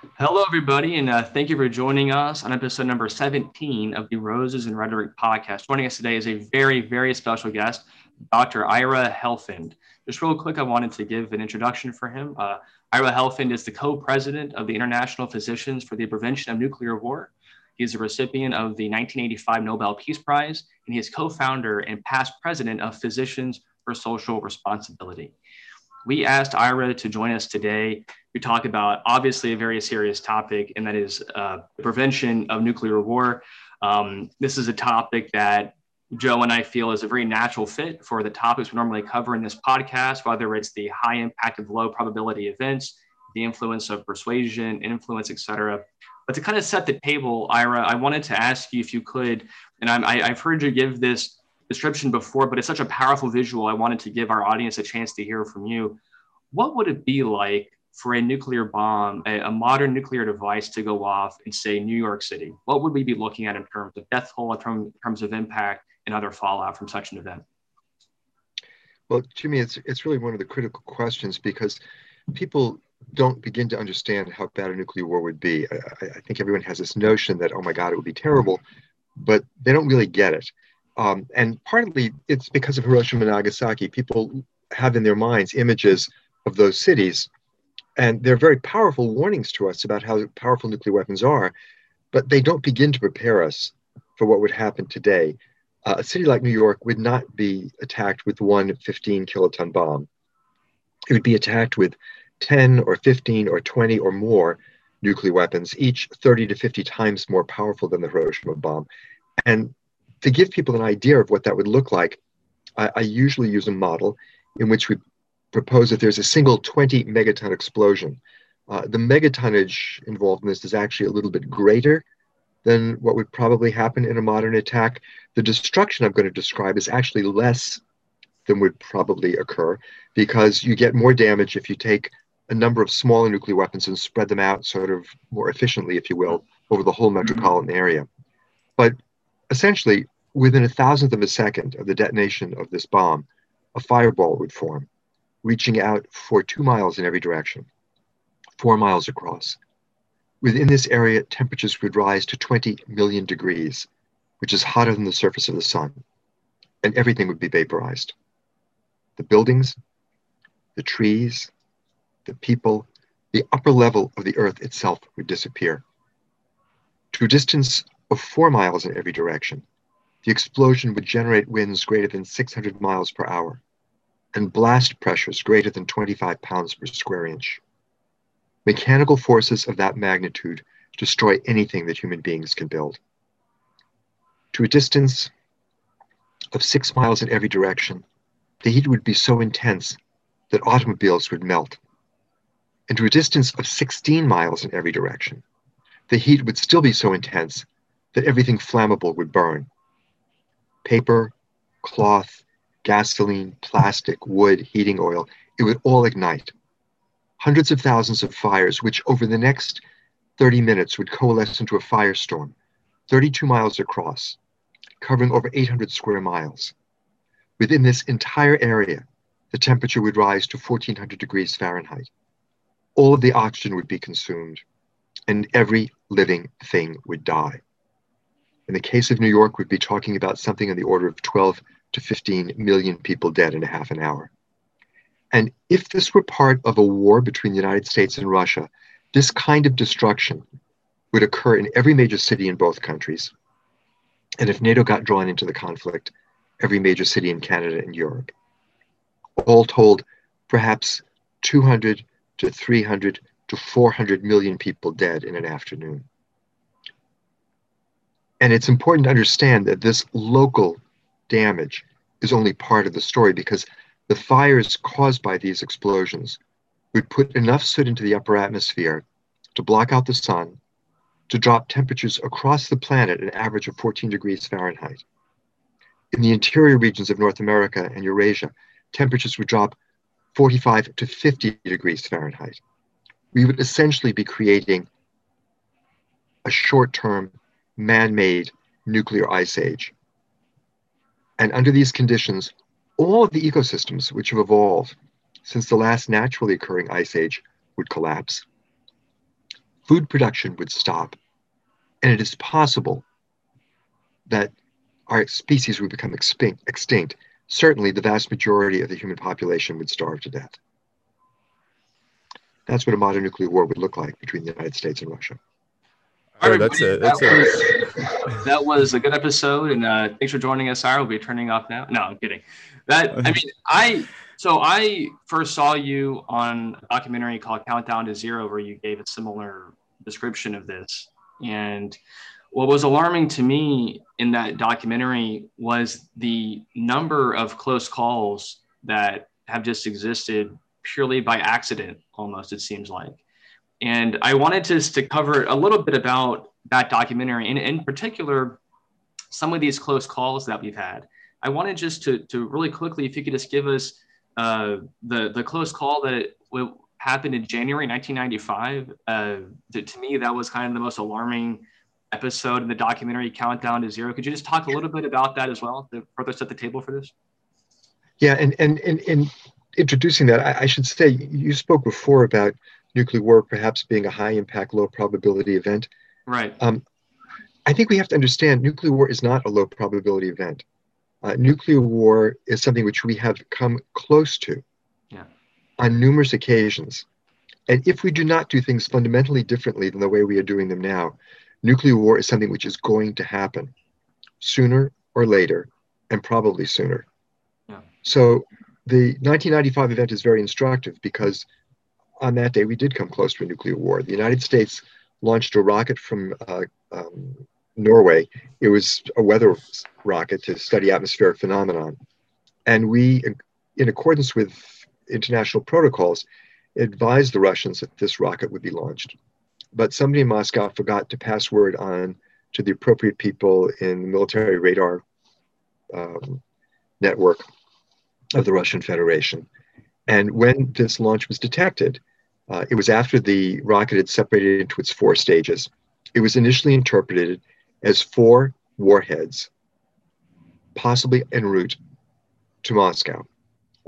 Hello, everybody, and uh, thank you for joining us on episode number 17 of the Roses and Rhetoric podcast. Joining us today is a very, very special guest, Dr. Ira Helfand. Just real quick, I wanted to give an introduction for him. Uh, Ira Helfand is the co president of the International Physicians for the Prevention of Nuclear War. He is a recipient of the 1985 Nobel Peace Prize, and he is co founder and past president of Physicians for Social Responsibility we asked Ira to join us today to talk about obviously a very serious topic, and that is uh, prevention of nuclear war. Um, this is a topic that Joe and I feel is a very natural fit for the topics we normally cover in this podcast, whether it's the high impact of low probability events, the influence of persuasion, influence, etc. But to kind of set the table, Ira, I wanted to ask you if you could, and I, I've heard you give this description before, but it's such a powerful visual. I wanted to give our audience a chance to hear from you. What would it be like for a nuclear bomb, a, a, modern nuclear device to go off in, say, New York City? What would we be looking at in terms of death toll, in terms, of impact, and other fallout from such an event? Well, Jimmy, it's it's really one of the critical questions because people don't begin to understand how bad a nuclear war would be. I, I think everyone has this notion that oh my God, it would be terrible, but they don't really get it. Um, and partly it's because of Hiroshima and Nagasaki. People have in their minds images of those cities, and they're very powerful warnings to us about how powerful nuclear weapons are, but they don't begin to prepare us for what would happen today. Uh, a city like New York would not be attacked with one 15 kiloton bomb. It would be attacked with 10 or 15 or 20 or more nuclear weapons, each 30 to 50 times more powerful than the Hiroshima bomb. And to give people an idea of what that would look like, I, I usually use a model in which we propose that there's a single 20 megaton explosion. Uh, the megatonnage involved in this is actually a little bit greater than what would probably happen in a modern attack. The destruction I'm going to describe is actually less than would probably occur because you get more damage if you take a number of smaller nuclear weapons and spread them out sort of more efficiently, if you will, over the whole metropolitan area. But essentially, within a thousandth of a second of the detonation of this bomb, a fireball would form, reaching out for two miles in every direction, four miles across. Within this area, temperatures would rise to 20 million degrees, which is hotter than the surface of the sun, and everything would be vaporized. The buildings, the trees, the people, the upper level of the earth itself would disappear. To a distance of four miles in every direction, the explosion would generate winds greater than 600 miles per hour and blast pressures greater than 25 pounds per square inch. Mechanical forces of that magnitude destroy anything that human beings can build. To a distance of six miles in every direction, the heat would be so intense that automobiles would melt. And to a distance of 16 miles in every direction, the heat would still be so intense that everything flammable would burn. Paper, cloth, gasoline, plastic, wood, heating oil, it would all ignite. Hundreds of thousands of fires, which over the next 30 minutes would coalesce into a firestorm, 32 miles across, covering over 800 square miles. Within this entire area, the temperature would rise to 1400 degrees Fahrenheit. All of the oxygen would be consumed, and every living thing would die. In the case of New York, we'd be talking about something in the order of 12 to 15 million people dead in a half an hour. And if this were part of a war between the United States and Russia, this kind of destruction would occur in every major city in both countries. And if NATO got drawn into the conflict, every major city in Canada and Europe. All told, perhaps 200 to 300 to 400 million people dead in an afternoon. And it's important to understand that this local damage is only part of the story because the fires caused by these explosions would put enough soot into the upper atmosphere to block out the sun, to drop temperatures across the planet an average of 14 degrees Fahrenheit. In the interior regions of North America and Eurasia, temperatures would drop 45 to 50 degrees Fahrenheit. We would essentially be creating a short term man made nuclear ice age. And under these conditions, all of the ecosystems which have evolved since the last naturally occurring ice age would collapse. food production would stop, and it is possible that our species would become extinct. Certainly, the vast majority of the human population would starve to death. That's what a modern nuclear war would look like between the United States and Russia. All right, that's it. That's that, it. Was, that was a good episode, and uh, thanks for joining us, Ira. We'll be turning off now. No, I'm kidding. That I mean, I so I first saw you on a documentary called Countdown to Zero, where you gave a similar description of this. And what was alarming to me in that documentary was the number of close calls that have just existed purely by accident, almost, it seems like. And I wanted to, to cover a little bit about that documentary, and in particular, some of these close calls that we've had. I wanted just to, to really quickly, if you could just give us uh, the, the close call that happened in January 1995. Uh, to, to, me, that was kind of the most alarming episode in the documentary Countdown to Zero. Could you just talk a little bit about that as well to further set the table for this? Yeah, and and and, and introducing that, I, I should say you spoke before about nuclear war perhaps being a high impact, low probability event. Right. Um, I think we have to understand nuclear war is not a low probability event. Uh, nuclear war is something which we have come close to yeah. on numerous occasions. And if we do not do things fundamentally differently than the way we are doing them now, nuclear war is something which is going to happen sooner or later, and probably sooner. Yeah. So the 1995 event is very instructive because on that day we did come close to a nuclear war. The United States launched a rocket from uh, um, Norway. It was a weather rocket to study atmospheric phenomenon. And we, in accordance with international protocols, advised the Russians that this rocket would be launched. But somebody in Moscow forgot to pass word on to the appropriate people in the military radar um, network of the Russian Federation. And when this launch was detected, uh, it was after the rocket had separated into its four stages. It was initially interpreted as four warheads, possibly en route to Moscow.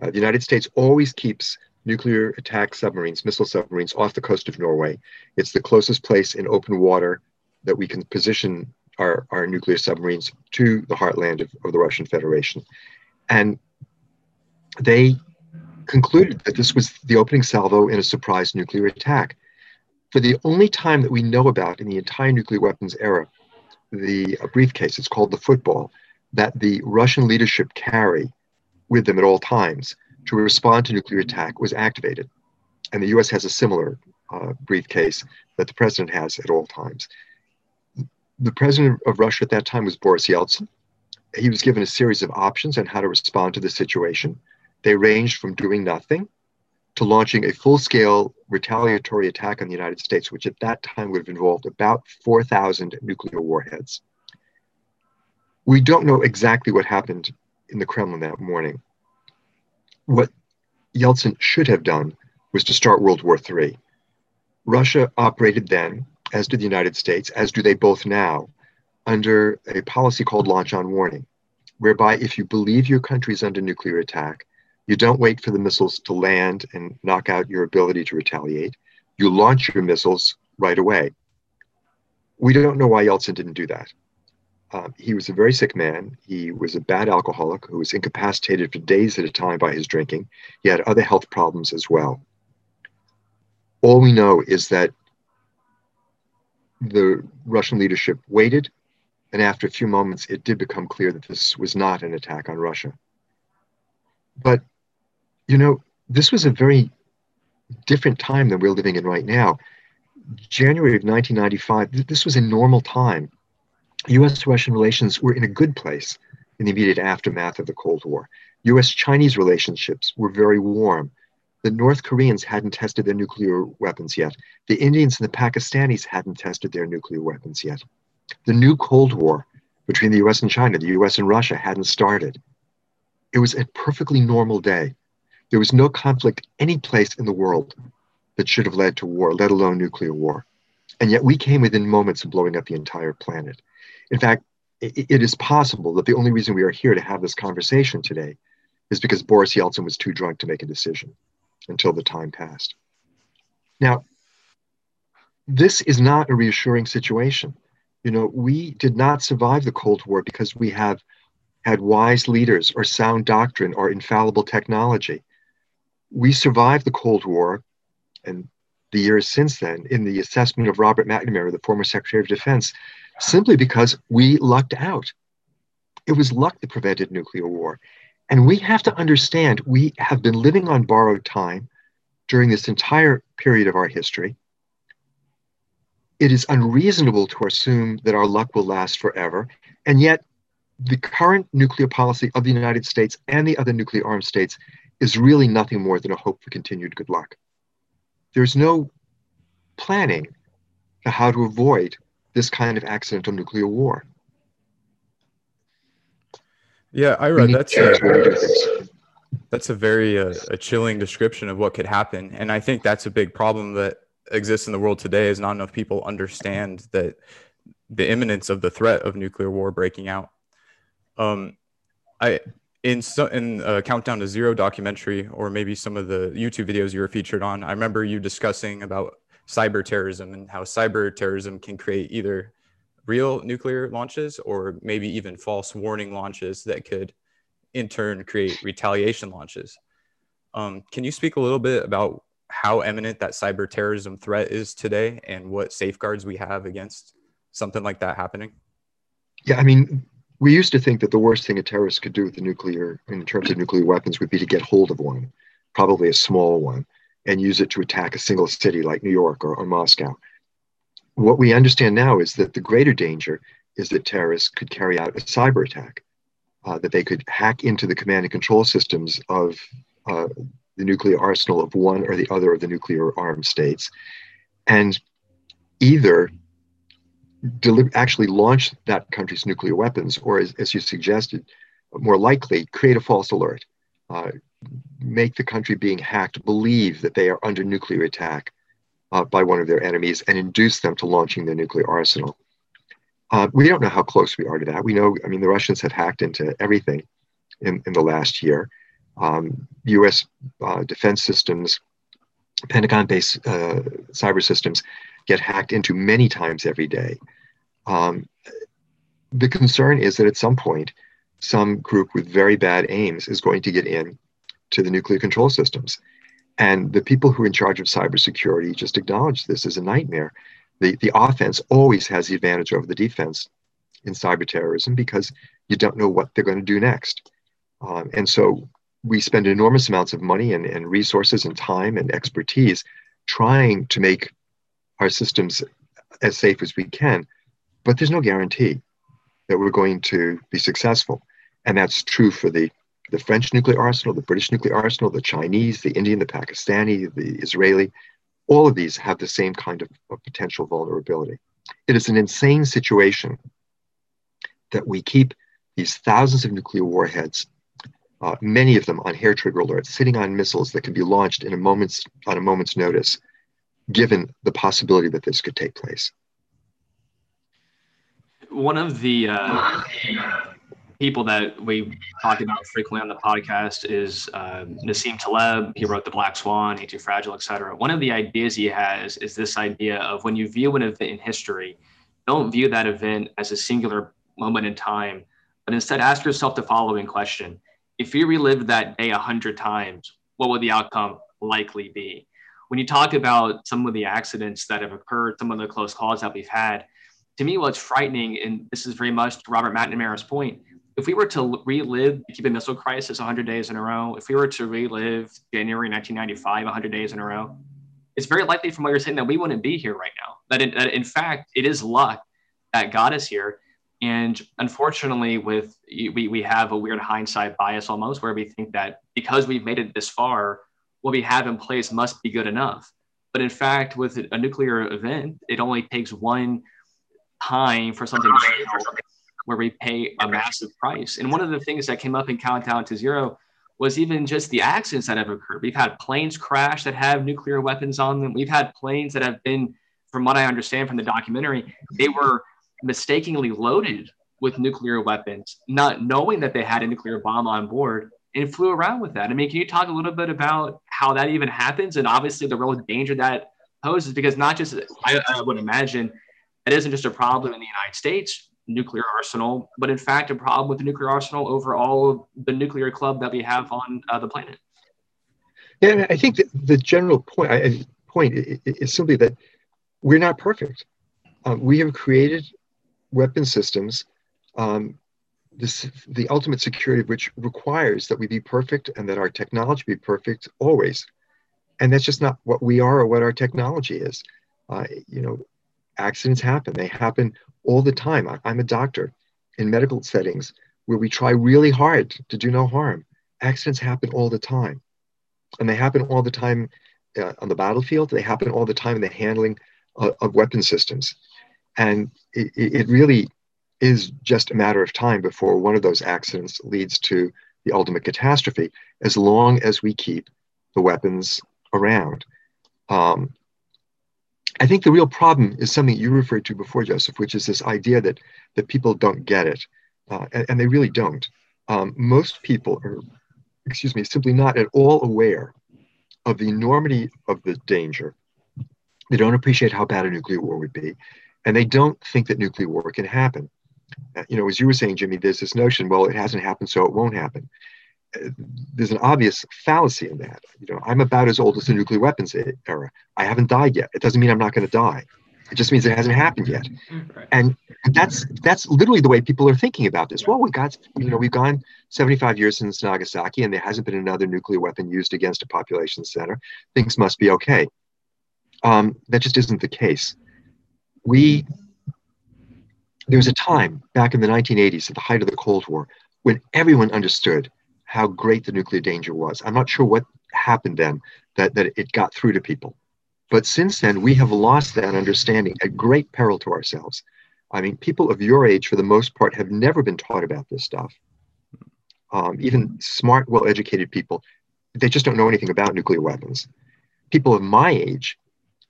Uh, the United States always keeps nuclear attack submarines, missile submarines, off the coast of Norway. It's the closest place in open water that we can position our, our nuclear submarines to the heartland of, of the Russian Federation. And they concluded that this was the opening salvo in a surprise nuclear attack. For the only time that we know about in the entire nuclear weapons era, the briefcase, it's called the football, that the Russian leadership carry with them at all times to respond to nuclear attack was activated. And the US has a similar uh, briefcase that the president has at all times. The president of Russia at that time was Boris Yeltsin. He was given a series of options on how to respond to the situation. They ranged from doing nothing to launching a full scale retaliatory attack on the United States, which at that time would have involved about 4,000 nuclear warheads. We don't know exactly what happened in the Kremlin that morning. What Yeltsin should have done was to start World War III. Russia operated then, as did the United States, as do they both now, under a policy called launch on warning, whereby if you believe your country is under nuclear attack, you don't wait for the missiles to land and knock out your ability to retaliate. You launch your missiles right away. We don't know why Yeltsin didn't do that. Um, he was a very sick man. He was a bad alcoholic who was incapacitated for days at a time by his drinking. He had other health problems as well. All we know is that the Russian leadership waited, and after a few moments, it did become clear that this was not an attack on Russia. But you know, this was a very different time than we're living in right now. January of 1995, this was a normal time. US Russian relations were in a good place in the immediate aftermath of the Cold War. US Chinese relationships were very warm. The North Koreans hadn't tested their nuclear weapons yet. The Indians and the Pakistanis hadn't tested their nuclear weapons yet. The new Cold War between the US and China, the US and Russia, hadn't started. It was a perfectly normal day. There was no conflict any place in the world that should have led to war, let alone nuclear war. And yet we came within moments of blowing up the entire planet. In fact, it, is possible that the only reason we are here to have this conversation today is because Boris Yeltsin was too drunk to make a decision until the time passed. Now, this is not a reassuring situation. You know, we did not survive the Cold War because we have had wise leaders or sound doctrine or infallible technology. We survived the Cold War and the years since then in the assessment of Robert McNamara, the former Secretary of Defense, simply because we lucked out. It was luck that prevented nuclear war. And we have to understand we have been living on borrowed time during this entire period of our history. It is unreasonable to assume that our luck will last forever. And yet, the current nuclear policy of the United States and the other nuclear armed states is really nothing more than a hope for continued good luck. There's no planning for how to avoid this kind of accidental nuclear war. Yeah, Ira, that's a, that's a very uh, a chilling description of what could happen, and I think that's a big problem that exists in the world today. Is not enough people understand that the imminence of the threat of nuclear war breaking out. Um, I in so, in a countdown to zero documentary, or maybe some of the YouTube videos you were featured on. I remember you discussing about cyber terrorism and how cyber terrorism can create either real nuclear launches or maybe even false warning launches that could in turn create retaliation launches. Um, can you speak a little bit about how eminent that cyber terrorism threat is today and what safeguards we have against something like that happening? Yeah, I mean, we used to think that the worst thing a terrorist could do with the nuclear, in terms of nuclear weapons, would be to get hold of one, probably a small one, and use it to attack a single city like New York or, or Moscow. What we understand now is that the greater danger is that terrorists could carry out a cyber attack, uh, that they could hack into the command and control systems of uh, the nuclear arsenal of one or the other of the nuclear armed states, and either deli- actually launch that country's nuclear weapons, or as, as you suggested, more likely create a false alert, uh, make the country being hacked believe that they are under nuclear attack uh, by one of their enemies and induce them to launching their nuclear arsenal. Uh, we don't know how close we are to that. We know, I mean, the Russians have hacked into everything in, in the last year. Um, US uh, defense systems, Pentagon based uh, cyber systems get hacked into many times every day. Um, the concern is that at some point, some group with very bad aims is going to get in to the nuclear control systems. And the people who are in charge of cybersecurity just acknowledge this as a nightmare. The, the offense always has the advantage over the defense in cyber terrorism because you don't know what they're going to do next. Um, and so we spend enormous amounts of money and, and resources and time and expertise trying to make our systems as safe as we can. But there's no guarantee that we're going to be successful. And that's true for the the French nuclear arsenal, the British nuclear arsenal, the Chinese, the Indian, the Pakistani, the Israeli, all of these have the same kind of, of potential vulnerability. It is an insane situation that we keep these thousands of nuclear warheads, uh, many of them on hair trigger alert, sitting on missiles that can be launched in a moment's on a moment's notice, given the possibility that this could take place. One of the uh, people that we talk about frequently on the podcast is uh, Nassim Taleb. He wrote The Black Swan, Anti-Fragile, etc. One of the ideas he has is this idea of when you view an event in history, don't view that event as a singular moment in time, but instead ask yourself the following question. If you relived that day a hundred times, what would the outcome likely be? When you talk about some of the accidents that have occurred, some of the close calls that we've had, to me, what's frightening, and this is very much Robert McNamara's point, if we were to relive the Cuban Missile Crisis 100 days in a row, if we were to relive January 1995 100 days in a row, it's very likely from what you're saying that we wouldn't be here right now. That in, that in fact, it is luck that got us here. And unfortunately, with we, we have a weird hindsight bias almost where we think that because we've made it this far, what we have in place must be good enough. But in fact, with a nuclear event, it only takes one time for something to fail where we pay a massive price. And one of the things that came up in Countdown to Zero was even just the accidents that have occurred. We've had planes crash that have nuclear weapons on them. We've had planes that have been, from what I understand from the documentary, they were mistakenly loaded with nuclear weapons, not knowing that they had a nuclear bomb on board and flew around with that. I mean, can you talk a little bit about how that even happens and obviously the real danger that poses because not just I, I would imagine it isn't just a problem in the United States nuclear arsenal, but in fact a problem with the nuclear arsenal over all of the nuclear club that we have on uh, the planet. Yeah, I think the general point I, point is simply that we're not perfect. Um, we have created weapon systems, um, this, the ultimate security which requires that we be perfect and that our technology be perfect always. And that's just not what we are or what our technology is. Uh, you know, accidents happen. They happen all the time. I, I'm a doctor in medical settings where we try really hard to do no harm. Accidents happen all the time. And they happen all the time uh, on the battlefield. They happen all the time in the handling of, of weapon systems. And it, it really is just a matter of time before one of those accidents leads to the ultimate catastrophe, as long as we keep the weapons around. Um, I think the real problem is something you referred to before, Joseph, which is this idea that that people don't get it, uh, and, and, they really don't. Um, most people are, excuse me, simply not at all aware of the enormity of the danger. They don't appreciate how bad a nuclear war would be, and they don't think that nuclear war can happen. Uh, you know, as you were saying, Jimmy, there's this notion, well, it hasn't happened, so it won't happen there's an obvious fallacy in that. You know, I'm about as old as the nuclear weapons era. I haven't died yet. It doesn't mean I'm not going to die. It just means it hasn't happened yet. Right. And that's that's literally the way people are thinking about this. Well, we got you know we've gone 75 years since Nagasaki, and there hasn't been another nuclear weapon used against a population center. Things must be okay. Um, that just isn't the case. We there was a time back in the 1980s, at the height of the Cold War, when everyone understood how great the nuclear danger was. I'm not sure what happened then that, that it got through to people. But since then, we have lost that understanding at great peril to ourselves. I mean, people of your age, for the most part, have never been taught about this stuff. Um, even smart, well educated people, they just don't know anything about nuclear weapons. People of my age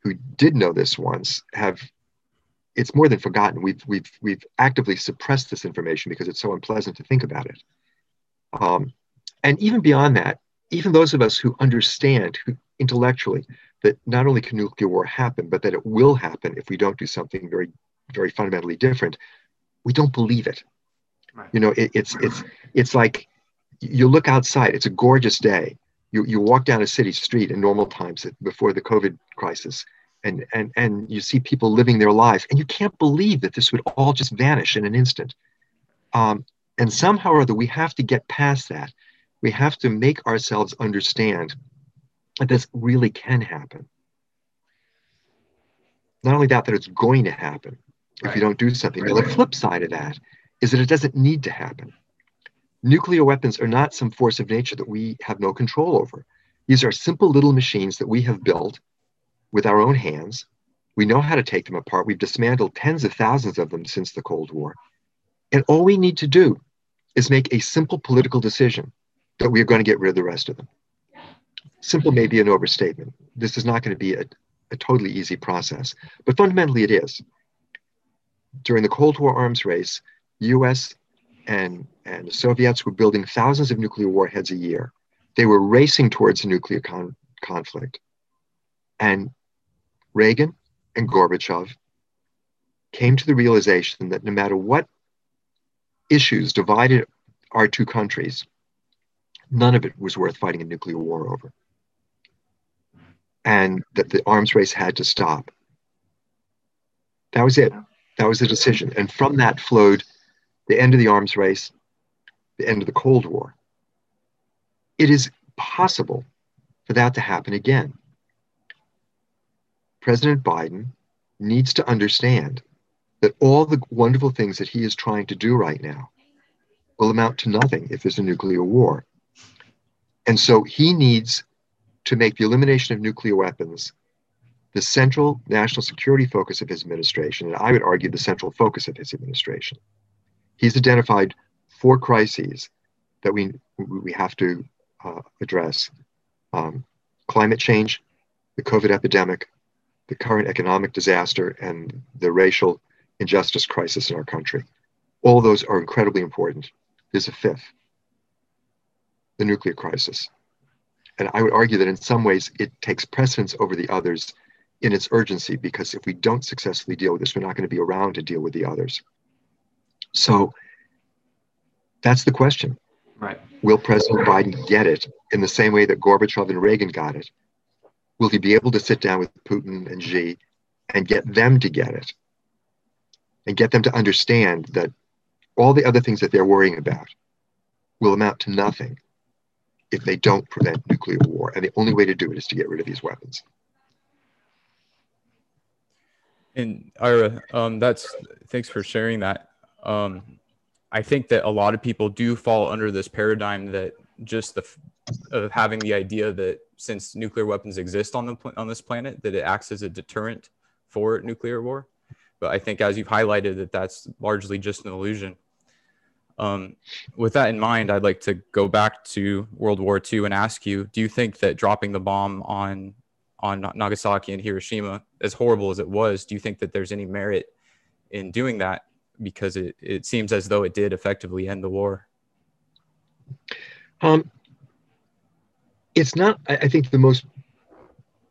who did know this once have it's more than forgotten. We've, we've, we've actively suppressed this information because it's so unpleasant to think about it. Um, and even beyond that, even those of us who understand who, intellectually that not only can nuclear war happen, but that it will happen if we don't do something very, very fundamentally different, we don't believe it. Right. You know, it, it's it's it's like you look outside. It's a gorgeous day. You you walk down a city street in normal times before the COVID crisis, and and and you see people living their lives, and you can't believe that this would all just vanish in an instant. Um, and somehow or other, we have to get past that we have to make ourselves understand that this really can happen. Not only that, that it's going to happen if you don't do something. Right. the flip side of that is that it doesn't need to happen. Nuclear weapons are not some force of nature that we have no control over. These are simple little machines that we have built with our own hands. We know how to take them apart. We've dismantled tens of thousands of them since the Cold War. And all we need to do is make a simple political decision that we are going to get rid of the rest of them. Simple may be an overstatement. This is not going to be a, a totally easy process, but fundamentally it is. During the Cold War arms race, US and, and the Soviets were building thousands of nuclear warheads a year. They were racing towards a nuclear con- conflict. And Reagan and Gorbachev came to the realization that no matter what issues divided our two countries, none of it was worth fighting a nuclear war over. And that the arms race had to stop. That was it. That was the decision. And from that flowed the end of the arms race, the end of the Cold War. It is possible for that to happen again. President Biden needs to understand that all the wonderful things that he is trying to do right now will amount to nothing if there's a nuclear war. And so he needs to make the elimination of nuclear weapons the central national security focus of his administration, and I would argue the central focus of his administration. He's identified four crises that we, we have to uh, address um, climate change, the COVID epidemic, the current economic disaster, and the racial injustice crisis in our country. All those are incredibly important. There's a fifth the nuclear crisis. And I would argue that in some ways it takes precedence over the others in its urgency because if we don't successfully deal with this, we're not going to be around to deal with the others. So that's the question. Right. Will President Biden get it in the same way that Gorbachev and Reagan got it? Will he be able to sit down with Putin and Xi and get them to get it? And get them to understand that all the other things that they're worrying about will amount to nothing if they don't prevent nuclear war. And the only way to do it is to get rid of these weapons. And Ira, um, that's thanks for sharing that. Um, I think that a lot of people do fall under this paradigm that just the of having the idea that since nuclear weapons exist on the on this planet, that it acts as a deterrent for nuclear war. But I think, as you've highlighted, that that's largely just an illusion. Um, with that in mind, I'd like to go back to World War II and ask you: Do you think that dropping the bomb on on Nagasaki and Hiroshima, as horrible as it was, do you think that there's any merit in doing that? Because it, it seems as though it did effectively end the war. Um, it's not, I think, the most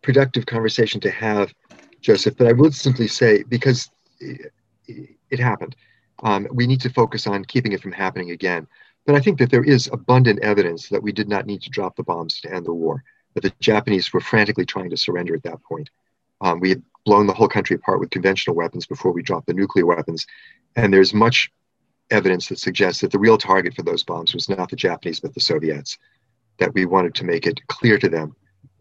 productive conversation to have, Joseph, but I would simply say, because it happened, um, we need to focus on keeping it from happening again. But I think that there is abundant evidence that we did not need to drop the bombs to end the war that the Japanese were frantically trying to surrender at that point. Um, we had blown the whole country apart with conventional weapons before we dropped the nuclear weapons. And there's much evidence that suggests that the real target for those bombs was not the Japanese, but the Soviets. That we wanted to make it clear to them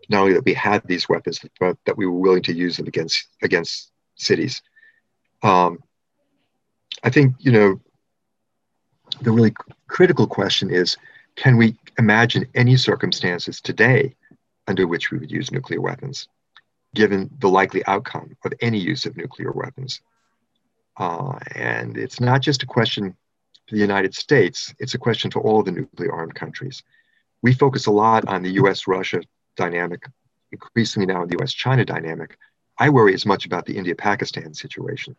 not only that we had these weapons, but that we were willing to use them against against cities. Um, I think you know the really critical question is: Can we imagine any circumstances today under which we would use nuclear weapons, given the likely outcome of any use of nuclear weapons. Uh, and it's not just a question for the United States, it's a question for all the nuclear armed countries. We focus a lot on the US Russia dynamic, increasingly now in the US China dynamic. I worry as much about the India Pakistan situation.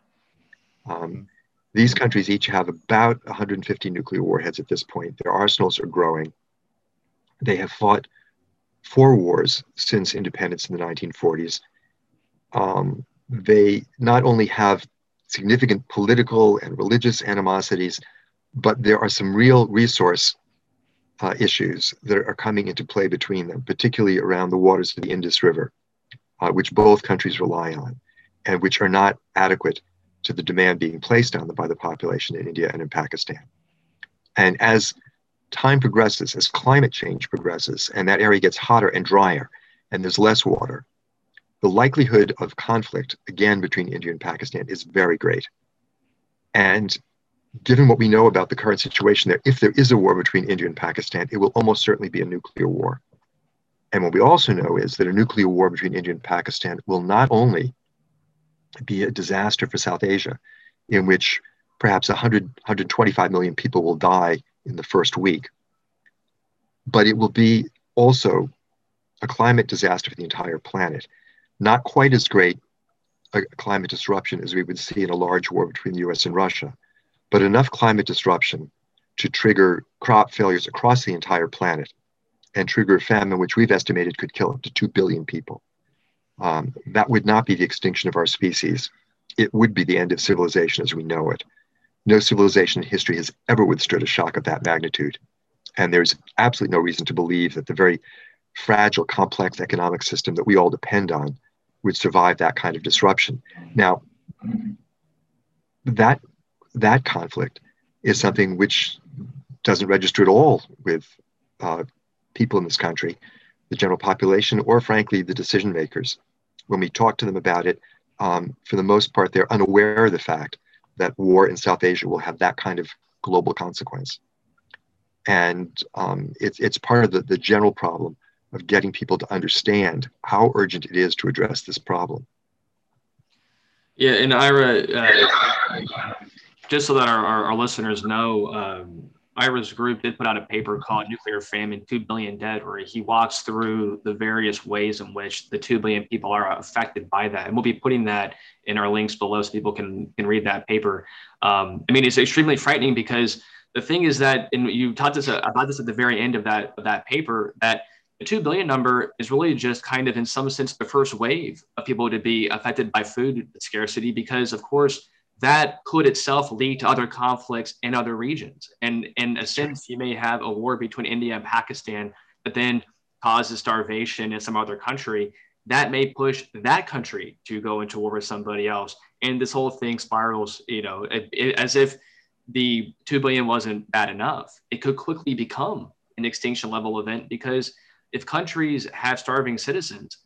Um, these countries each have about 150 nuclear warheads at this point. Their arsenals are growing. They have fought four wars since independence in the 1940s. Um, they not only have significant political and religious animosities, but there are some real resource uh, issues that are coming into play between them, particularly around the waters of the Indus River, uh, which both countries rely on, and which are not adequate to the demand being placed on them by the population in India and in Pakistan. And as time progresses, as climate change progresses, and that area gets hotter and drier, and there's less water, the likelihood of conflict, again, between India and Pakistan is very great. And given what we know about the current situation there, if there is a war between India and Pakistan, it will almost certainly be a nuclear war. And what we also know is that a nuclear war between India and Pakistan will not only be a disaster for South Asia, in which perhaps 100, 125 million people will die in the first week. But it will be also a climate disaster for the entire planet. Not quite as great a climate disruption as we would see in a large war between the US and Russia, but enough climate disruption to trigger crop failures across the entire planet and trigger a famine which we've estimated could kill up to 2 billion people. Um, that would not be the extinction of our species. It would be the end of civilization as we know it. No civilization in history has ever withstood a shock of that magnitude. And there's absolutely no reason to believe that the very fragile, complex economic system that we all depend on would survive that kind of disruption. Now, that that conflict is something which doesn't register at all with uh, people in this country, the general population, or frankly, the decision makers. When we talk to them about it, um, for the most part, they're unaware of the fact that war in South Asia will have that kind of global consequence. And um, it's, it's part of the, the general problem of getting people to understand how urgent it is to address this problem. Yeah, and Ira, uh, just so that our, our, our listeners know, um, Ira's group did put out a paper called Nuclear Famine 2 Billion Dead, where he walks through the various ways in which the 2 billion people are affected by that. And we'll be putting that in our links below so people can, can read that paper. Um, I mean, it's extremely frightening because the thing is that, and you taught us about this at the very end of that, of that paper, that the 2 billion number is really just kind of, in some sense, the first wave of people to be affected by food scarcity, because, of course, that could itself lead to other conflicts in other regions. And in a sense, you may have a war between India and Pakistan that then causes starvation in some other country. That may push that country to go into war with somebody else. And this whole thing spirals, you know, it, it, as if the 2 billion wasn't bad enough. It could quickly become an extinction level event because if countries have starving citizens,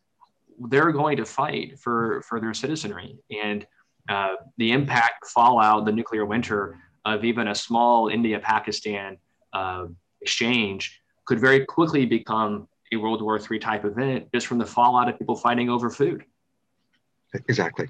they're going to fight for, for their citizenry. And uh, the impact, fallout, the nuclear winter of even a small India Pakistan uh, exchange could very quickly become a World War III type event just from the fallout of people fighting over food. Exactly.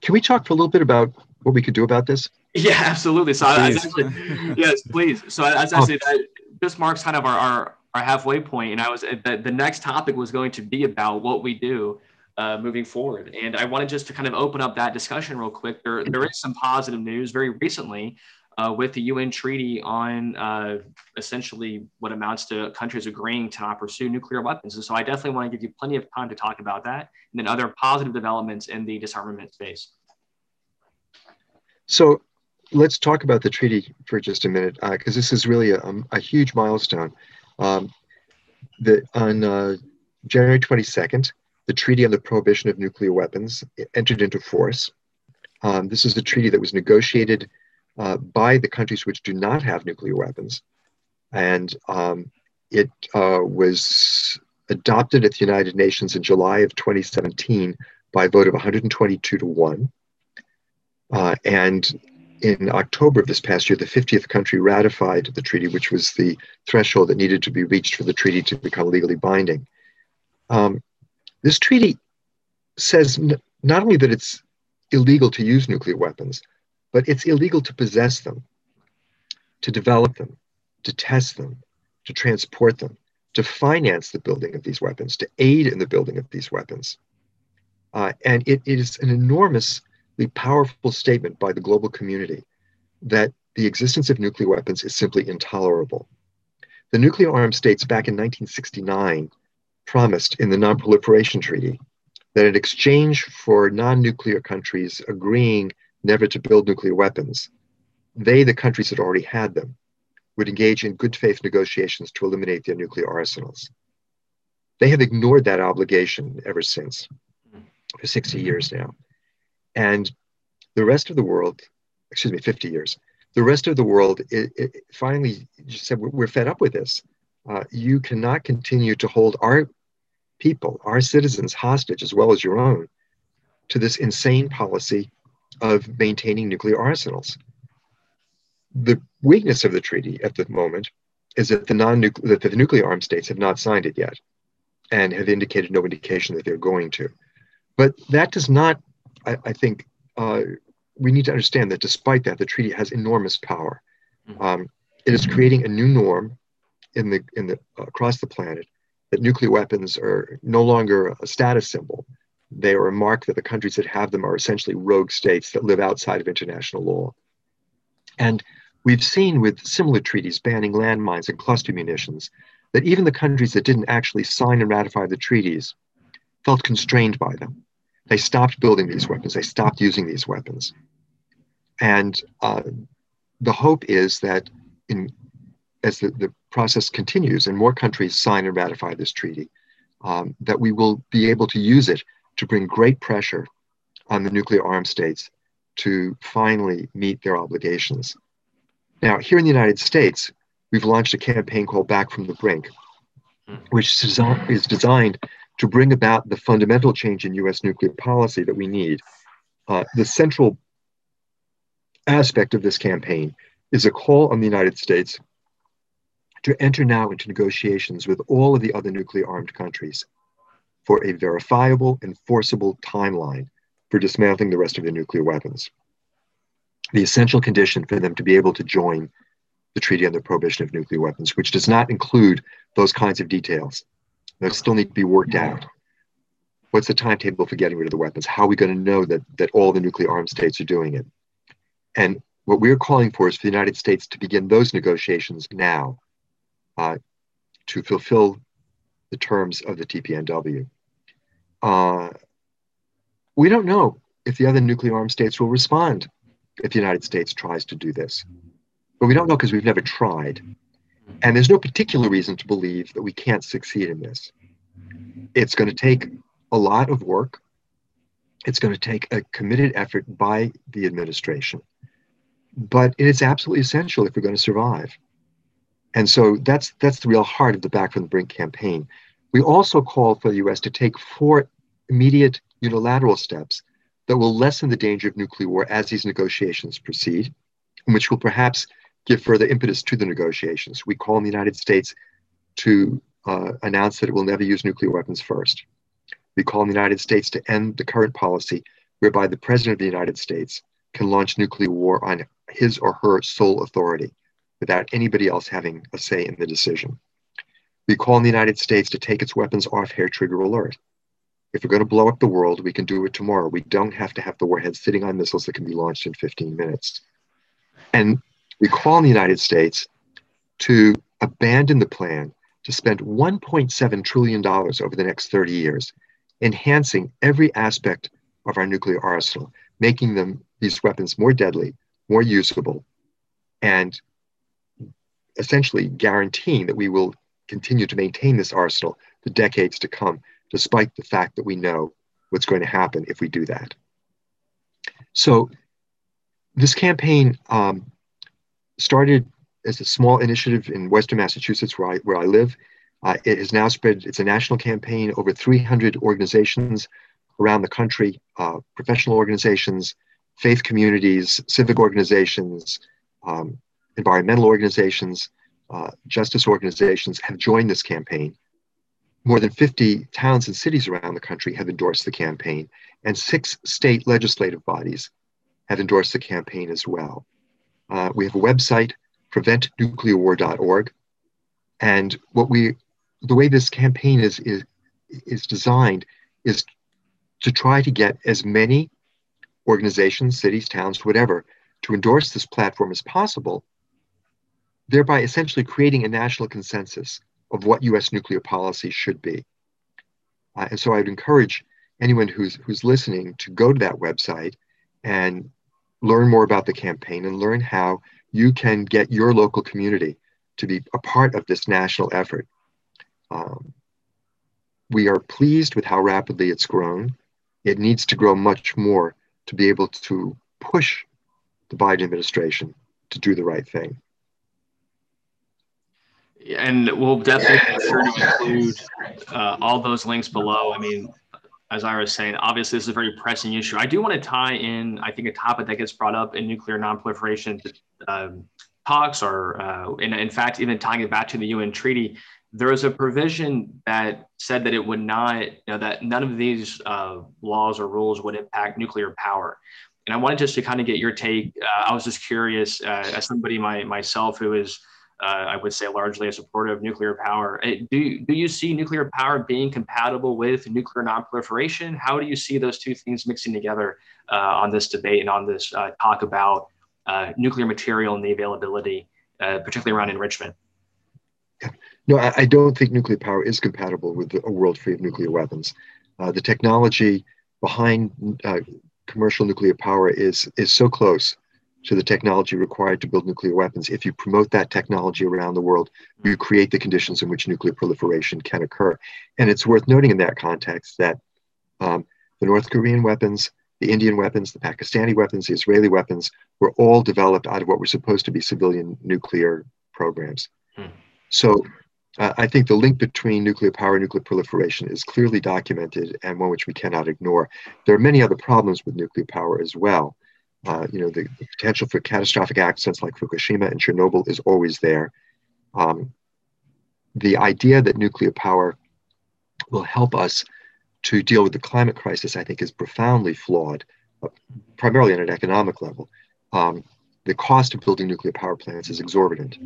Can we talk for a little bit about what we could do about this? Yeah, absolutely. So, actually, yes, please. So, as I said, that just marks kind of our, our, our halfway point, and I was the, the next topic was going to be about what we do uh, moving forward. And I wanted just to kind of open up that discussion real quick. There, there is some positive news very recently uh, with the UN treaty on uh, essentially what amounts to countries agreeing to not pursue nuclear weapons. And so I definitely want to give you plenty of time to talk about that and then other positive developments in the disarmament space. So let's talk about the treaty for just a minute, because uh, this is really a, um, a huge milestone. Um, the, on uh, January 22nd, the Treaty on the Prohibition of Nuclear Weapons entered into force. Um, this is a treaty that was negotiated uh, by the countries which do not have nuclear weapons. And um, it uh, was adopted at the United Nations in July of 2017 by a vote of 122 to 1. Uh, and in October of this past year, the 50th country ratified the treaty, which was the threshold that needed to be reached for the treaty to become legally binding. Um, this treaty says n- not only that it's illegal to use nuclear weapons, but it's illegal to possess them, to develop them, to test them, to transport them, to finance the building of these weapons, to aid in the building of these weapons. Uh, and it, it is an enormously powerful statement by the global community that the existence of nuclear weapons is simply intolerable. The nuclear armed states back in 1969 promised in the Non-Proliferation Treaty that in exchange for non-nuclear countries agreeing never to build nuclear weapons, they, the countries that already had them, would engage in good faith negotiations to eliminate their nuclear arsenals. They have ignored that obligation ever since, for 60 years now. And the rest of the world, excuse me, 50 years, the rest of the world it, it finally just said, we're fed up with this. Uh, you cannot continue to hold our people, our citizens hostage, as well as your own, to this insane policy of maintaining nuclear arsenals. The weakness of the treaty at the moment is that the non that the nuclear armed states have not signed it yet and have indicated no indication that they're going to. But that does not I, I think uh, we need to understand that despite that, the treaty has enormous power. Mm-hmm. Um, it is creating a new norm in the in the across the planet that nuclear weapons are no longer a status symbol. They are a mark that the countries that have them are essentially rogue states that live outside of international law. And we've seen with similar treaties banning landmines and cluster munitions that even the countries that didn't actually sign and ratify the treaties felt constrained by them. They stopped building these weapons. They stopped using these weapons. And uh, the hope is that in, as the, the process continues and more countries sign and ratify this treaty, um, that we will be able to use it to bring great pressure on the nuclear armed states to finally meet their obligations. Now, here in the United States, we've launched a campaign called Back from the Brink, which is designed to bring about the fundamental change in US nuclear policy that we need. Uh, the central aspect of this campaign is a call on the United States to enter now into negotiations with all of the other nuclear armed countries for a verifiable, enforceable timeline for dismantling the rest of their nuclear weapons. The essential condition for them to be able to join the Treaty on the Prohibition of Nuclear Weapons, which does not include those kinds of details that still need to be worked out. What's the timetable for getting rid of the weapons? How are we going to know that, that all the nuclear armed states are doing it? And what we're calling for is for the United States to begin those negotiations now uh, to fulfill the terms of the TPNW. Uh, we don't know if the other nuclear armed states will respond if the United States tries to do this. But we don't know because we've never tried. And there's no particular reason to believe that we can't succeed in this. It's going to take a lot of work. It's going to take a committed effort by the administration. But it's absolutely essential if we're going to survive. And so that's that's the real heart of the Back from the Brink campaign. We also call for the US to take four immediate unilateral steps that will lessen the danger of nuclear war as these negotiations proceed, which will perhaps give further impetus to the negotiations. We call on the United States to uh, announce that it will never use nuclear weapons first. We call on the United States to end the current policy whereby the President of the United States can launch nuclear war on his or her sole authority without anybody else having a say in the decision. We call on the United States to take its weapons off hair trigger alert. If we're going to blow up the world, we can do it tomorrow. We don't have to have the warheads sitting on missiles that can be launched in 15 minutes. And we call on the United States to abandon the plan to spend $1.7 trillion over the next 30 years, enhancing every aspect of our nuclear arsenal, making them these weapons more deadly, more usable, and essentially guaranteeing that we will continue to maintain this arsenal the decades to come, despite the fact that we know what's going to happen if we do that. So, this campaign um, started as a small initiative in Western Massachusetts, where I, where I live. Uh, it has now spread, it's a national campaign, over 300 organizations around the country, uh, professional organizations, faith communities, civic organizations, um, environmental organizations, uh, justice organizations have joined this campaign. More than 50 towns and cities around the country have endorsed the campaign, and six state legislative bodies have endorsed the campaign as well. Uh, we have a website, preventnuclearwar.org, and what we, the way this campaign is is is designed is to try to get as many organizations, cities, towns, whatever, to endorse this platform as possible thereby essentially creating a national consensus of what U.S. nuclear policy should be. Uh, and so I would encourage anyone who's who's listening to go to that website and learn more about the campaign and learn how you can get your local community to be a part of this national effort. Um, we are pleased with how rapidly it's grown. It needs to grow much more to be able to push the Biden administration to do the right thing and we'll definitely sure to include uh, all those links below. I mean, as I was saying, obviously this is a very pressing issue. I do want to tie in, I think, a topic that gets brought up in nuclear nonproliferation um, talks, or uh, in, in fact, even tying it back to the UN treaty. There was a provision that said that it would not, you know, that none of these uh, laws or rules would impact nuclear power. And I wanted just to kind of get your take. Uh, I was just curious, uh, as somebody my, myself who is uh, I would say largely a supporter of nuclear power. Uh, do, do you see nuclear power being compatible with nuclear nonproliferation? How do you see those two things mixing together uh, on this debate and on this uh, talk about uh, nuclear material and the availability, uh, particularly around enrichment? No, I, I, don't think nuclear power is compatible with a world free of nuclear weapons. the technology behind commercial nuclear power is is so close to the technology required to build nuclear weapons. If you promote that technology around the world, you create the conditions in which nuclear proliferation can occur. And it's worth noting in that context that um, the North Korean weapons, the Indian weapons, the Pakistani weapons, the Israeli weapons were all developed out of what were supposed to be civilian nuclear programs. Hmm. So uh, I think the link between nuclear power and nuclear proliferation is clearly documented and one which we cannot ignore. There are many other problems with nuclear power as well. Uh, you know, the, the, potential for catastrophic accidents like Fukushima and Chernobyl is always there. Um, the idea that nuclear power will help us to deal with the climate crisis, I think, is profoundly flawed, uh, primarily on an economic level. Um, the cost of building nuclear power plants is exorbitant.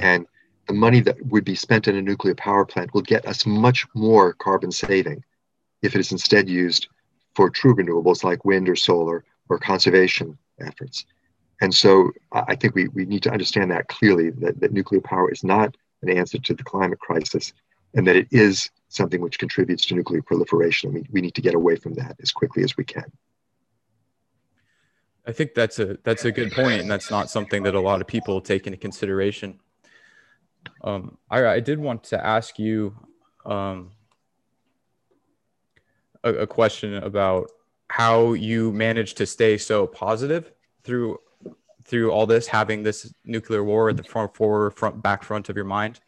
And the money that would be spent in a nuclear power plant will get us much more carbon saving if it is instead used for true renewables like wind or solar or conservation efforts. And so I think we, we need to understand that clearly that, that nuclear power is not an answer to the climate crisis and that it is something which contributes to nuclear proliferation. We, we need to get away from that as quickly as we can. I think that's a that's a good point, and that's not something that a lot of people take into consideration. Um, I, I did want to ask you um, a, a question about how you managed to stay so positive through through all this, having this nuclear war at the front forward, front back front of your mind.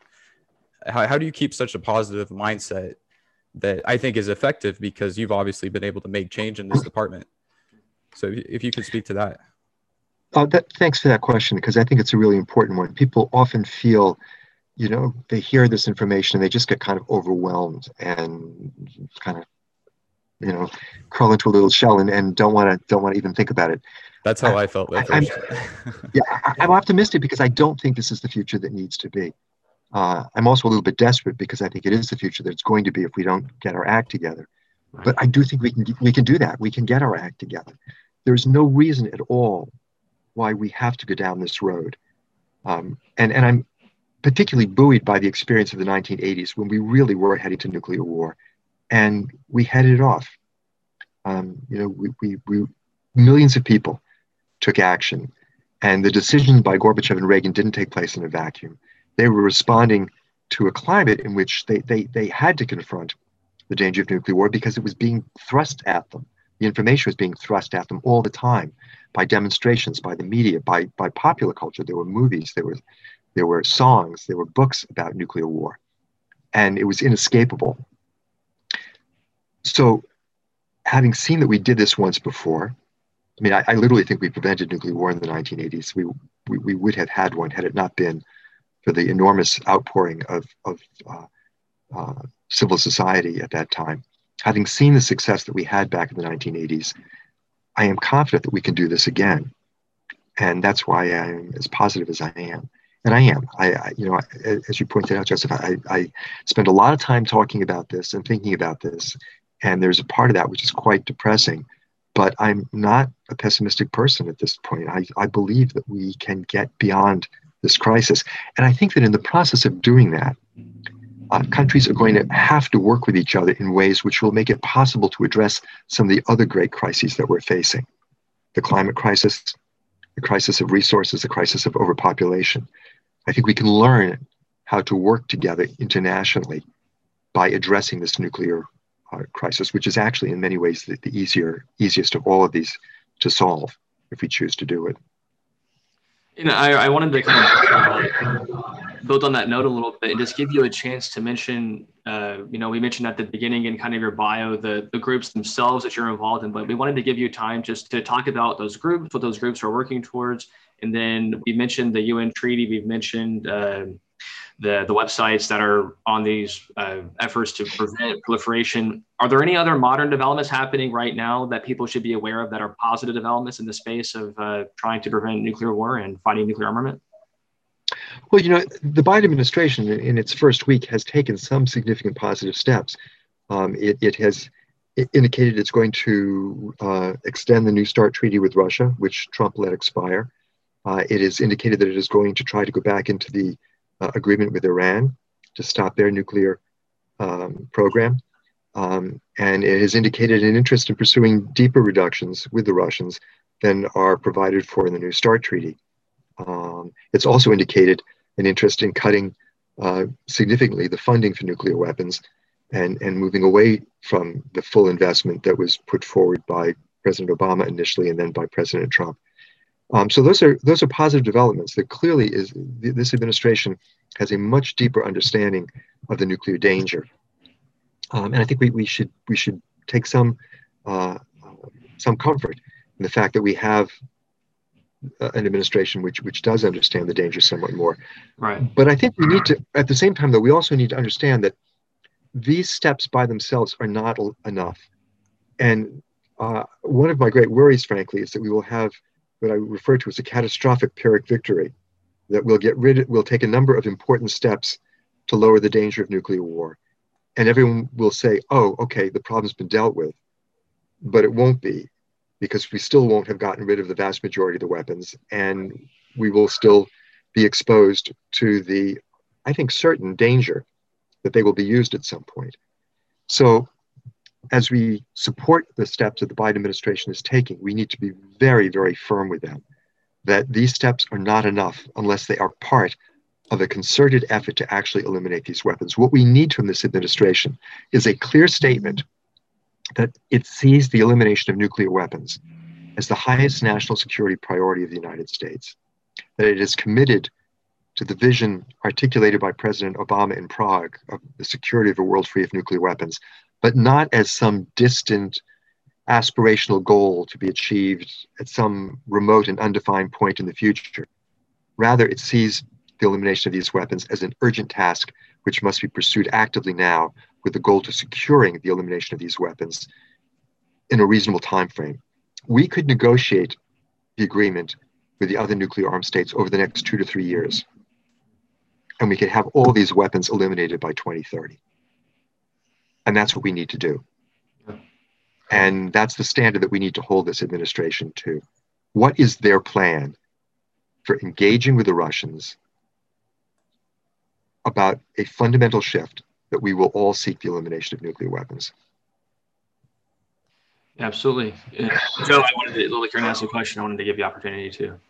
How, how do you keep such a positive mindset that I think is effective because you've obviously been able to make change in this department? So if you could speak to that. Uh, that thanks for that question because I think it's a really important one. People often feel, you know, they hear this information and they just get kind of overwhelmed and kind of, you know, crawl into a little shell and, and don't want to don't want to even think about it. That's how I, I felt at first. yeah, I'm optimistic because I don't think this is the future that needs to be. Uh, I'm also a little bit desperate because I think it is the future that it's going to be if we don't get our act together. Right. But I do think we can we can do that. We can get our act together. There's no reason at all why we have to go down this road. Um, and and I'm particularly buoyed by the experience of the 1980s when we really were heading to nuclear war, and we headed off. Um, you know, we, we, we millions of people took action, and the decisions by Gorbachev and Reagan didn't take place in a vacuum they were responding to a climate in which they, they, they had to confront the danger of nuclear war because it was being thrust at them. The information was being thrust at them all the time by demonstrations, by the media, by, by popular culture. There were movies, there were, there were songs, there were books about nuclear war, and it was inescapable. So, having seen that we did this once before, I mean, I, I literally think we prevented nuclear war in the 1980s. We, we, we would have had one had it not been for the enormous outpouring of, of uh, uh, civil society at that time. Having seen the success that we had back in the 1980s, I am confident that we can do this again. And that's why I am as positive as I am. And I am. I, I you know, as you pointed out, Joseph, I, I spend a lot of time talking about this and thinking about this. And there's a part of that which is quite depressing. But I'm not a pessimistic person at this point. I, I believe that we can get beyond this crisis. And I think that in the process of doing that, uh, countries are going to have to work with each other in ways which will make it possible to address some of the other great crises that we're facing the climate crisis, the crisis of resources, the crisis of overpopulation. I think we can learn how to work together internationally by addressing this nuclear crisis, which is actually in many ways the, the easier, easiest of all of these to solve if we choose to do it. You know, I, I wanted to kind of uh, build on that note a little bit and just give you a chance to mention, uh, you know, we mentioned at the beginning in kind of your bio the, the groups themselves that you're involved in, but we wanted to give you time just to talk about those groups, what those groups are working towards. And then we mentioned the UN treaty, we've mentioned uh, the, the websites that are on these uh, efforts to prevent proliferation. Are there any other modern developments happening right now that people should be aware of that are positive developments in the space of uh, trying to prevent nuclear war and fighting nuclear armament? Well, you know, the Biden administration in its first week has taken some significant positive steps. Um, it, it, has indicated it's going to uh, extend the New START treaty with Russia, which Trump let expire. Uh, it has indicated that it is going to try to go back into the uh, agreement with Iran to stop their nuclear um, program. Um, and it has indicated an interest in pursuing deeper reductions with the Russians than are provided for in the New START treaty. Um, it's also indicated an interest in cutting uh, significantly the funding for nuclear weapons and, and moving away from the full investment that was put forward by President Obama initially and then by President Trump. Um, so those are those are positive developments. That clearly is this administration has a much deeper understanding of the nuclear danger, um, and I think we, we should we should take some uh, some comfort in the fact that we have uh, an administration which which does understand the danger somewhat more. Right. But I think we need to at the same time though we also need to understand that these steps by themselves are not enough, and uh, one of my great worries, frankly, is that we will have what I refer to as a catastrophic Pyrrhic victory, that we'll get rid we'll take a number of important steps to lower the danger of nuclear war. And everyone will say, oh, okay, the problem's been dealt with. But it won't be because we still won't have gotten rid of the vast majority of the weapons and we will still be exposed to the, I think, certain danger that they will be used at some point. So, as we support the steps that the Biden administration is taking, we need to be very, very firm with them that these steps are not enough unless they are part of a concerted effort to actually eliminate these weapons. What we need from this administration is a clear statement that it sees the elimination of nuclear weapons as the highest national security priority of the United States, that it is committed to the vision articulated by President Obama in Prague of the security of a world free of nuclear weapons, but not as some distant aspirational goal to be achieved at some remote and undefined point in the future. Rather, it sees the elimination of these weapons as an urgent task which must be pursued actively now with the goal to securing the elimination of these weapons in a reasonable time frame. We could negotiate the agreement with the other nuclear armed states over the next two to three years. And we could have all these weapons eliminated by 2030. And that's what we need to do. And that's the standard that we need to hold this administration to. What is their plan for engaging with the Russians about a fundamental shift that we will all seek the elimination of nuclear weapons. Absolutely. Joe, I wanted to, like, you're ask a question. I wanted to give you opportunity to.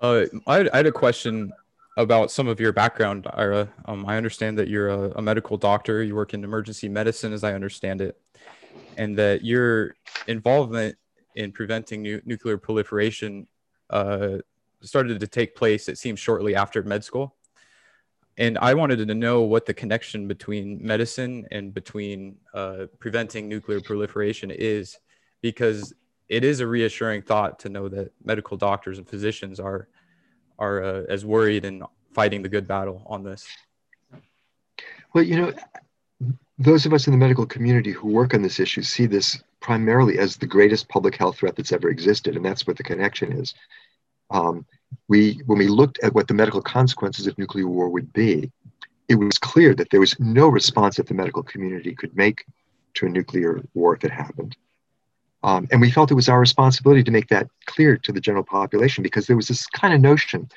Uh, I, I, had a question about some of your background, Ira. Um, I understand that you're a, a, medical doctor. You work in emergency medicine, as I understand it, and that your involvement in preventing nu- nuclear proliferation uh, started to take place, it seems, shortly after med school and I wanted to know what the connection between medicine and between uh, preventing nuclear proliferation is, because it is a reassuring thought to know that medical doctors and physicians are are uh, as worried and fighting the good battle on this. Well, you know, those of us in the medical community who work on this issue see this primarily as the greatest public health threat that's ever existed, and that's what the connection is. Um, we, when we looked at what the medical consequences of nuclear war would be, it was clear that there was no response that the medical community could make to a nuclear war if it happened. Um, and we felt it was our responsibility to make that clear to the general population because there was this kind of notion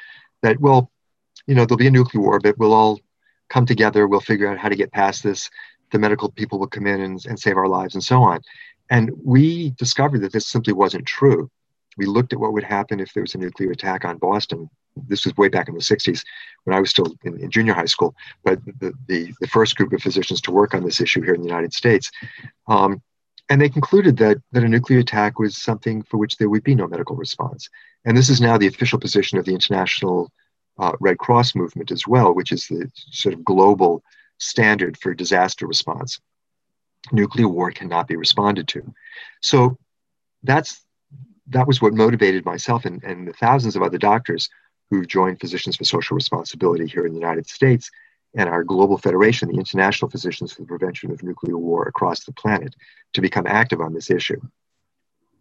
that, well, you know, there'll be a nuclear war, but we'll all come together, we'll figure out how to get past this. The medical people will come in and, and save our lives and so on. And we discovered that this simply wasn't true we looked at what would happen if there was a nuclear attack on Boston. This was way back in the 60s when I was still in, in junior high school, but the, the, the, first group of physicians to work on this issue here in the United States. Um, and they concluded that, that a nuclear attack was something for which there would be no medical response. And this is now the official position of the International uh, Red Cross movement as well, which is the sort of global standard for disaster response. Nuclear war cannot be responded to. So that's that was what motivated myself and, and the thousands of other doctors who've joined Physicians for Social Responsibility here in the United States and our global federation, the International Physicians for the Prevention of Nuclear War across the planet, to become active on this issue.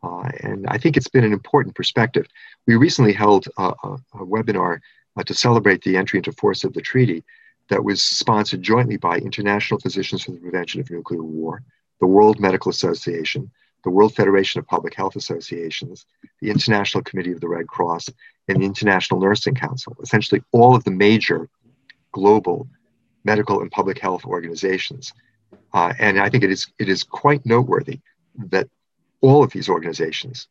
Uh, and I think it's been an important perspective. We recently held a, a, a webinar uh, to celebrate the entry into force of the treaty that was sponsored jointly by International Physicians for the Prevention of Nuclear War, the World Medical Association, the World Federation of Public Health Associations, the International Committee of the Red Cross, and the International Nursing Council, essentially all of the major global medical and public health organizations. Uh, and I think it is, it is quite noteworthy that all of these organizations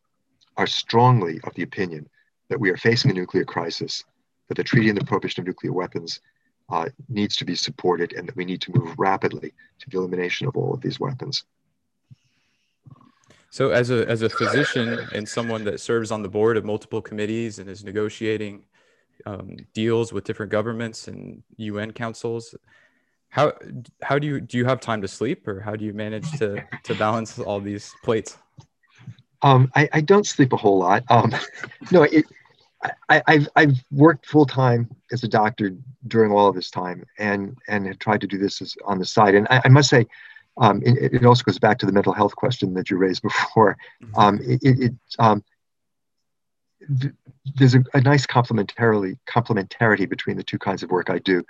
are strongly of the opinion that we are facing a nuclear crisis, that the Treaty on the Prohibition of Nuclear Weapons uh, needs to be supported, and that we need to move rapidly to the elimination of all of these weapons. So, as a as a physician and someone that serves on the board of multiple committees and is negotiating um, deals with different governments and UN councils, how how do you do you have time to sleep, or how do you manage to to balance all these plates? Um, I, I don't sleep a whole lot. Um, no, it, I, have I've worked full time as a doctor during all of this time, and and have tried to do this as, on the side. And I, I must say, um, it, it, also goes back to the mental health question that you raised before. Mm-hmm. Um, it, it um, th- there's a, a, nice complementarity between the two kinds of work I do.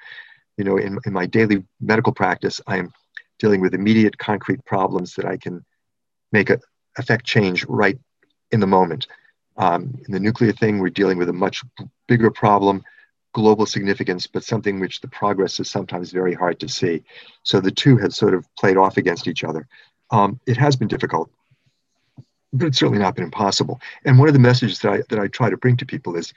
You know, in, in my daily medical practice, I am dealing with immediate concrete problems that I can make a affect change right in the moment. Um, in the nuclear thing, we're dealing with a much bigger problem global significance, but something which the progress is sometimes very hard to see. So the two have sort of played off against each other. Um, it has been difficult, but it's certainly not been impossible. And one of the messages that I, that I try to bring to people is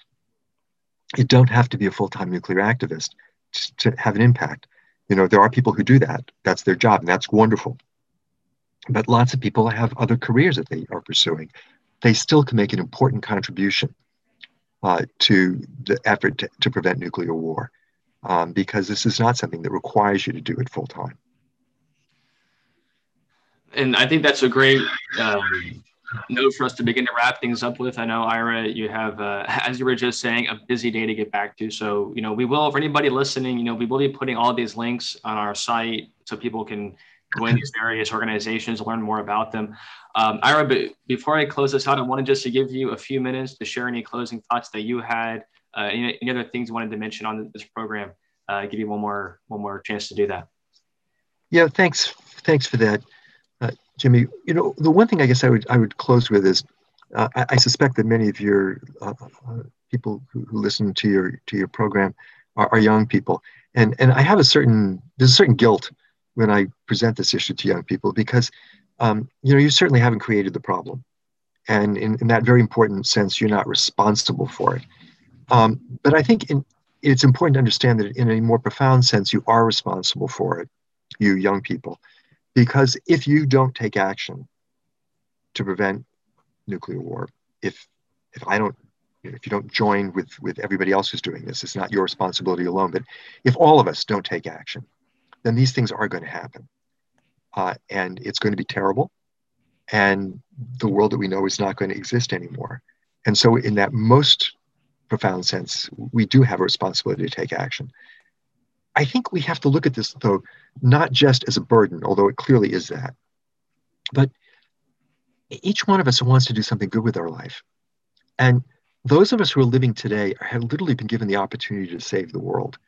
you don't have to be a full-time nuclear activist to, to have an impact. You know, there are people who do that. That's their job, and that's wonderful. But lots of people have other careers that they are pursuing. They still can make an important contribution uh, to the effort to, to, prevent nuclear war um, because this is not something that requires you to do it full time. And I think that's a great um, note for us to begin to wrap things up with. I know, Ira, you have, uh, as you were just saying, a busy day to get back to. So, you know, we will, for anybody listening, you know, we will be putting all these links on our site so people can go in these various organizations, learn more about them. Um, Ira, but before I close this out, I wanted just to give you a few minutes to share any closing thoughts that you had, uh, any, any, other things you wanted to mention on this program. Uh, give you one more one more chance to do that. Yeah, thanks. Thanks for that. Jimmy, you know, the one thing I guess I would I would close with is uh, I, I, suspect that many of your uh, uh, people who, who, listen to your to your program are, are, young people, and and I have a certain there's a certain guilt when I present this issue to young people because um, you know you certainly haven't created the problem, and in, in that very important sense you're not responsible for it. Um, but I think in, it's important to understand that in a more profound sense you are responsible for it, you young people. Because if you don't take action to prevent nuclear war, if if I don't if you don't join with with everybody else who's doing this, it's not your responsibility alone. But if all of us don't take action, then these things are going to happen, uh, and it's going to be terrible, and the world that we know is not going to exist anymore. And so, in that most profound sense, we do have a responsibility to take action. I think we have to look at this, though, not just as a burden, although it clearly is that, but each one of us wants to do something good with our life. And those of us who are living today have literally been given the opportunity to save the world.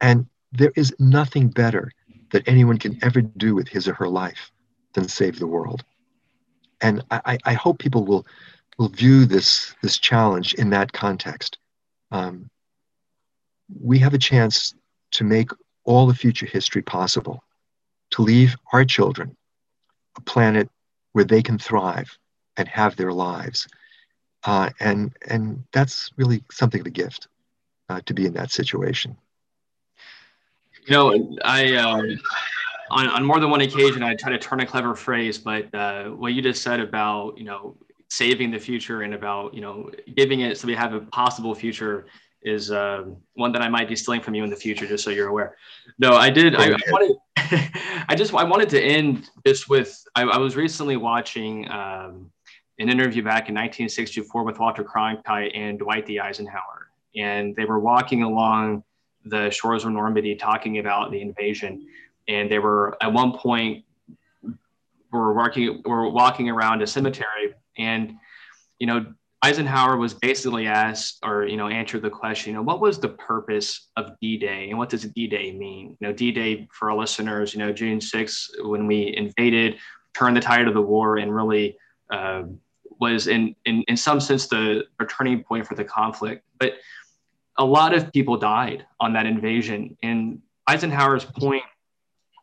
And there is nothing better that anyone can ever do with his or her life than save the world. And I, I hope people will, will view this, this challenge in that context. Um, we have a chance to make all the future history possible, to leave our children a planet where they can thrive and have their lives. Uh, and, and that's really something of a gift uh, to be in that situation. You know, I, um, on, on more than one occasion, I try to turn a clever phrase, but uh, what you just said about, you know, saving the future and about, you know, giving it so we have a possible future is uh, one that I might be stealing from you in the future, just so you're aware. No, I did. I, I wanted. I just I wanted to end this with. I, I was recently watching um, an interview back in 1964 with Walter Cronkite and Dwight D. Eisenhower, and they were walking along the shores of Normandy talking about the invasion, and they were at one point were walking were walking around a cemetery, and you know Eisenhower was basically asked or, you know, answered the question, you know, what was the purpose of D-Day and what does D-Day mean? You know, D-Day for our listeners, you know, June 6th, when we invaded, turned the tide of the war and really uh, was in, in, in some sense the turning point for the conflict. But a lot of people died on that invasion. And Eisenhower's point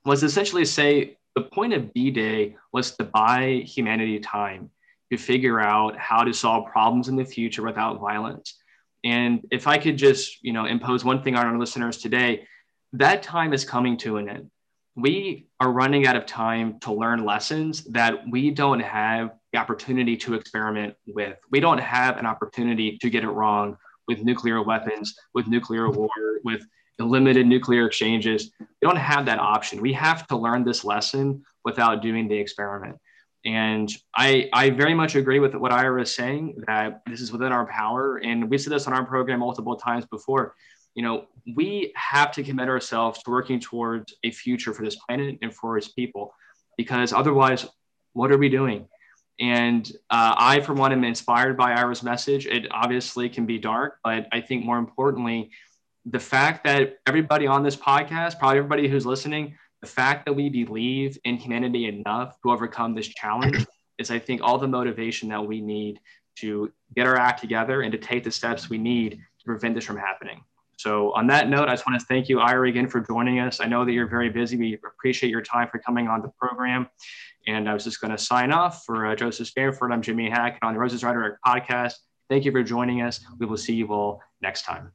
was essentially to say the point of D-Day was to buy humanity time to figure out how to solve problems in the future without violence. And if I could just, you know, impose one thing on our listeners today, that time is coming to an end. We are running out of time to learn lessons that we don't have the opportunity to experiment with. We don't have an opportunity to get it wrong with nuclear weapons, with nuclear war, with limited nuclear exchanges. We don't have that option. We have to learn this lesson without doing the experiment. And I, I very much agree with what Ira is saying that this is within our power. And we said this on our program multiple times before. You know, we have to commit ourselves to working towards a future for this planet and for its people, because otherwise, what are we doing? And uh, I, for one, am inspired by Ira's message. It obviously can be dark, but I think more importantly, the fact that everybody on this podcast, probably everybody who's listening, the fact that we believe in humanity enough to overcome this challenge is, I think, all the motivation that we need to get our act together and to take the steps we need to prevent this from happening. So, on that note, I just want to thank you, Ira, again for joining us. I know that you're very busy. We appreciate your time for coming on the program. And I was just going to sign off for uh, Joseph Stanford. I'm Jimmy Hack on the Roses Rider podcast. Thank you for joining us. We will see you all next time.